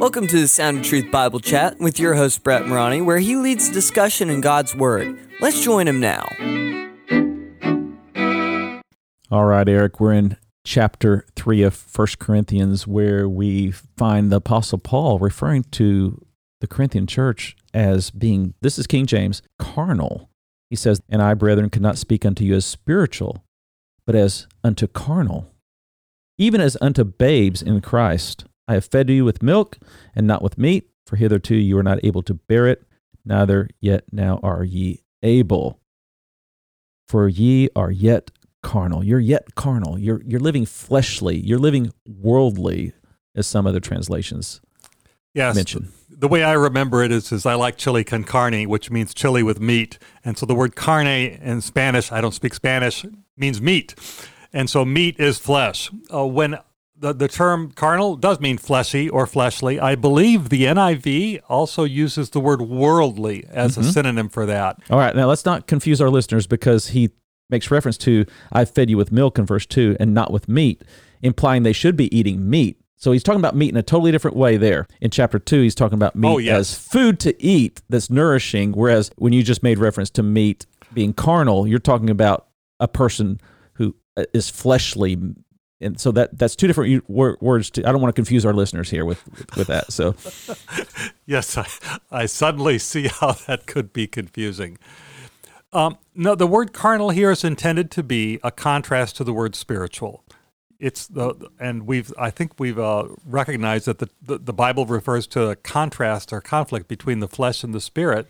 Welcome to the Sound of Truth Bible Chat with your host, Brett Morani, where he leads discussion in God's Word. Let's join him now. All right, Eric, we're in chapter 3 of First Corinthians, where we find the Apostle Paul referring to the Corinthian church as being, this is King James, carnal. He says, And I, brethren, could not speak unto you as spiritual, but as unto carnal, even as unto babes in Christ. I have fed you with milk and not with meat, for hitherto you were not able to bear it, neither yet now are ye able. For ye are yet carnal. You're yet carnal. You're, you're living fleshly. You're living worldly, as some other translations yes, mention. The way I remember it is, is I like chili con carne, which means chili with meat. And so the word carne in Spanish, I don't speak Spanish, means meat. And so meat is flesh. Uh, when the, the term carnal does mean fleshy or fleshly. I believe the NIV also uses the word worldly as Mm-hmm. a synonym for that. All right, now let's not confuse our listeners because he makes reference to, I fed you with milk in verse 2 and not with meat, implying they should be eating meat. So he's talking about meat in a totally different way there. In chapter 2, he's talking about meat Oh, yes. as food to eat that's nourishing, whereas when you just made reference to meat being carnal, you're talking about a person who uh, fleshly. And so that that's two different words. To, I don't want to confuse our listeners here with with that. So Yes, I, I suddenly see how that could be confusing. Um, no, the word carnal here is intended to be a contrast to the word spiritual. It's the and we've I think we've uh, recognized that the, the the Bible refers to a contrast or conflict between the flesh and the spirit.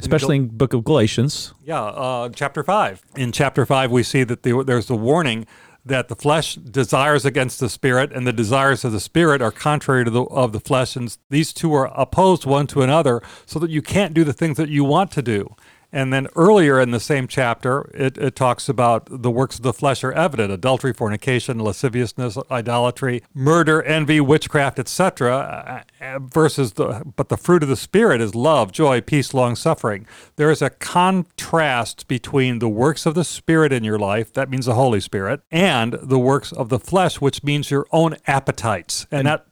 especially in book of Galatians, Yeah, uh, chapter five. In chapter five, we see that the, there's a warning that the flesh desires against the spirit, and the desires of the spirit are contrary to the of the flesh, and these two are opposed one to another, so that you can't do the things that you want to do. And then earlier in the same chapter, it, it talks about the works of the flesh are evident: adultery, fornication, lasciviousness, idolatry, murder, envy, witchcraft, etc. Versus the but the fruit of the spirit is love, joy, peace, long suffering. There is a contrast between the works of the spirit in your life, that means the Holy Spirit, and the works of the flesh, which means your own appetites. And that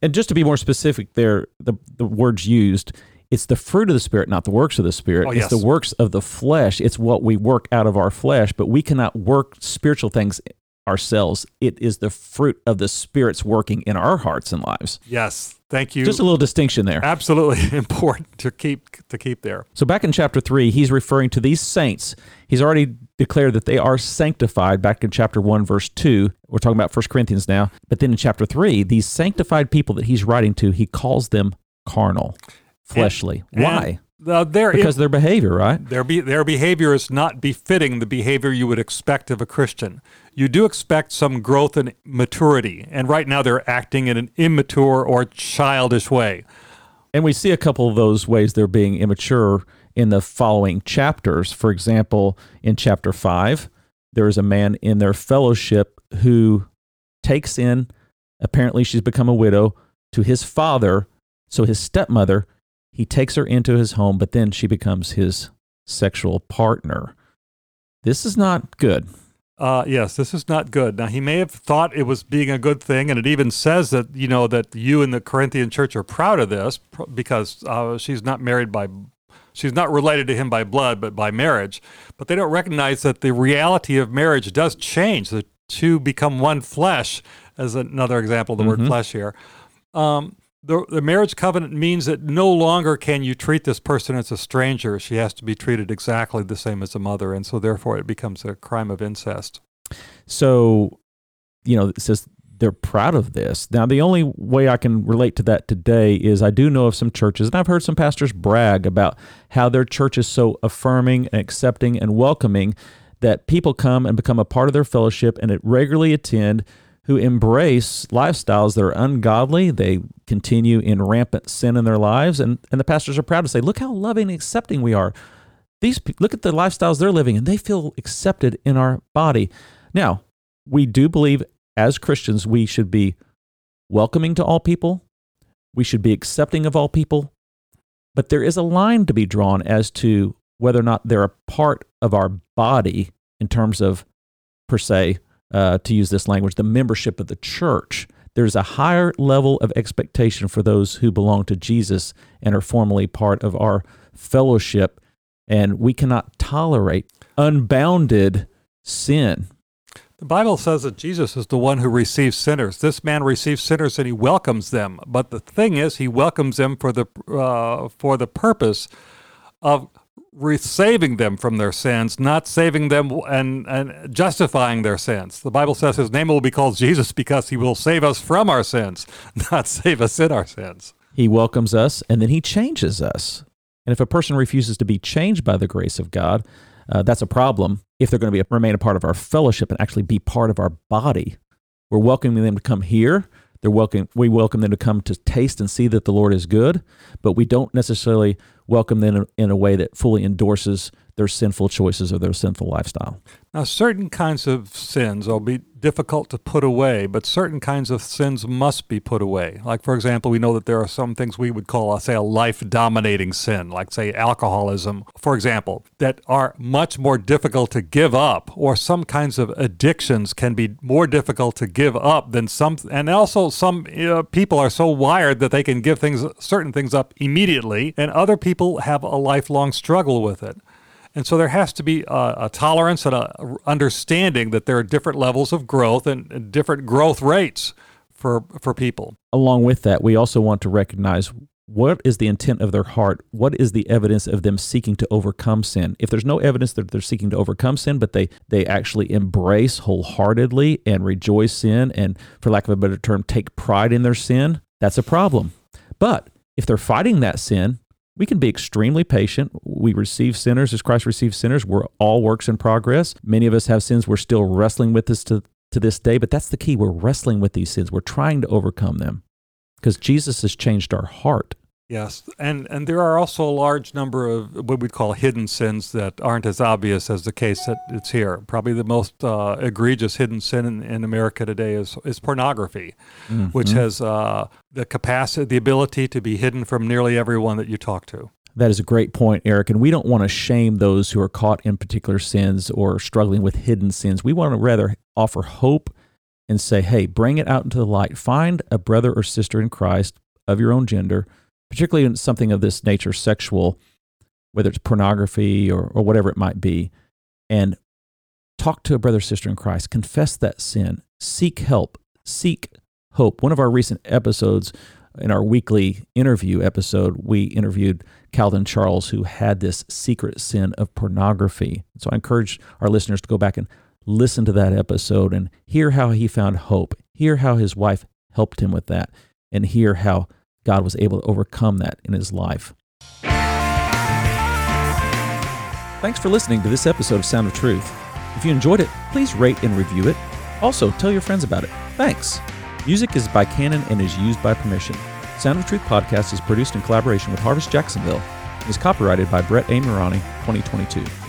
and just to be more specific, there the the words used. It's the fruit of the spirit, not the works of the spirit. Oh, it's the works of the flesh. It's what we work out of our flesh, but we cannot work spiritual things ourselves. It is the fruit of the spirit's working in our hearts and lives. yes, thank you. Just a little distinction there. Absolutely important to keep to keep there. So back in chapter 3, he's referring to these saints. He's already declared that they are sanctified back in chapter 1 verse 2. We're talking about 1 Corinthians now. But then in chapter 3, these sanctified people that he's writing to, he calls them carnal, fleshly. Why? And, uh, their Because of their behavior, right? their be, their behavior is not befitting the behavior you would expect of a Christian. You do expect some growth and maturity, and right now they're acting in an immature or childish way. And we see a couple of those ways they're being immature in the following chapters. For example, in chapter 5, there is a man in their fellowship who takes in, apparently, she's become a widow, to his father. So his stepmother, he takes her into his home, but then she becomes his sexual partner. This is not good. Uh, yes, this is not good. Now he may have thought it was being a good thing, and it even says that you know that you and the Corinthian church are proud of this because uh, she's not married by, she's not related to him by blood, but by marriage. But they don't recognize that the reality of marriage does change. The two become one flesh, as another example of the word flesh here. Um, the, the marriage covenant means that no longer can you treat this person as a stranger. She has to be treated exactly the same as a mother, and so therefore it becomes a crime of incest. So, you know, it says they're proud of this. Now, the only way I can relate to that today is I do know of some churches, and I've heard some pastors brag about how their church is so affirming and accepting and welcoming that people come and become a part of their fellowship and it regularly attend who embrace lifestyles that are ungodly. They continue in rampant sin in their lives, and, and the pastors are proud to say, Look how loving and accepting we are. These look at the lifestyles they're living, and they feel accepted in our body. Now, we do believe as Christians we should be welcoming to all people. We should be accepting of all people. But there is a line to be drawn as to whether or not they're a part of our body in terms of, per se, uh, to use this language, the membership of the church. there's a higher level of expectation for those who belong to Jesus and are formally part of our fellowship. And we cannot tolerate unbounded sin. The Bible says that Jesus is the one who receives sinners. This man receives sinners and he welcomes them. But the thing is, he welcomes them for the uh, for the purpose of saving them from their sins, not saving them and, and justifying their sins. The Bible says his name will be called Jesus because he will save us from our sins, not save us in our sins. He welcomes us and then he changes us. And if a person refuses to be changed by the grace of God, uh, that's a problem. If they're going to be a, remain a part of our fellowship and actually be part of our body, we're welcoming them to come here. They're welcome. We welcome them to come to taste and see that the Lord is good, but we don't necessarily welcome them in a, way that fully endorses their sinful choices or their sinful lifestyle. Now, certain kinds of sins will be difficult to put away, but certain kinds of sins must be put away. Like, for example, we know that there are some things we would call, uh, say, a life dominating sin, like, say, alcoholism, for example, that are much more difficult to give up, or some kinds of addictions can be more difficult to give up than some. And also, some uh, people are so wired that they can give things, certain things up immediately, and other people have a lifelong struggle with it. And so there has to be a, a tolerance and a understanding that there are different levels of growth and, and different growth rates for for people. Along with that, we also want to recognize what is the intent of their heart? What is the evidence of them seeking to overcome sin? If there's no evidence that they're seeking to overcome sin, but they they actually embrace wholeheartedly and rejoice in and for lack of a better term take pride in their sin, that's a problem. But if they're fighting that sin we can be extremely patient. We receive sinners as Christ receives sinners. We're all works in progress. Many of us have sins we're still wrestling with this to, to this day, but that's the key. We're wrestling with these sins. We're trying to overcome them because Jesus has changed our heart. Yes, and and there are also a large number of what we'd call hidden sins that aren't as obvious as the case that it's here. Probably the most uh, egregious hidden sin in, in, America today is is pornography, mm-hmm. which has uh, the capacity, the ability to be hidden from nearly everyone that you talk to. That is a great point, Eric. And we don't want to shame those who are caught in particular sins or struggling with hidden sins. We want to rather offer hope and say, hey, bring it out into the light. Find a brother or sister in Christ of your own gender particularly in something of this nature, sexual, whether it's pornography or, or whatever it might be, and talk to a brother, sister in Christ, confess that sin, seek help, seek hope. One of our recent episodes, in our weekly interview episode, we interviewed Calvin Charles, who had this secret sin of pornography. So I encourage our listeners to go back and listen to that episode and hear how he found hope, hear how his wife helped him with that, and hear how God was able to overcome that in his life. Thanks for listening to this episode of Sound of Truth. If you enjoyed it, please rate and review it. Also, tell your friends about it. Thanks. Music is by Canon and is used by permission. Sound of Truth podcast is produced in collaboration with Harvest Jacksonville and is copyrighted by Brett A. Morani, 2022.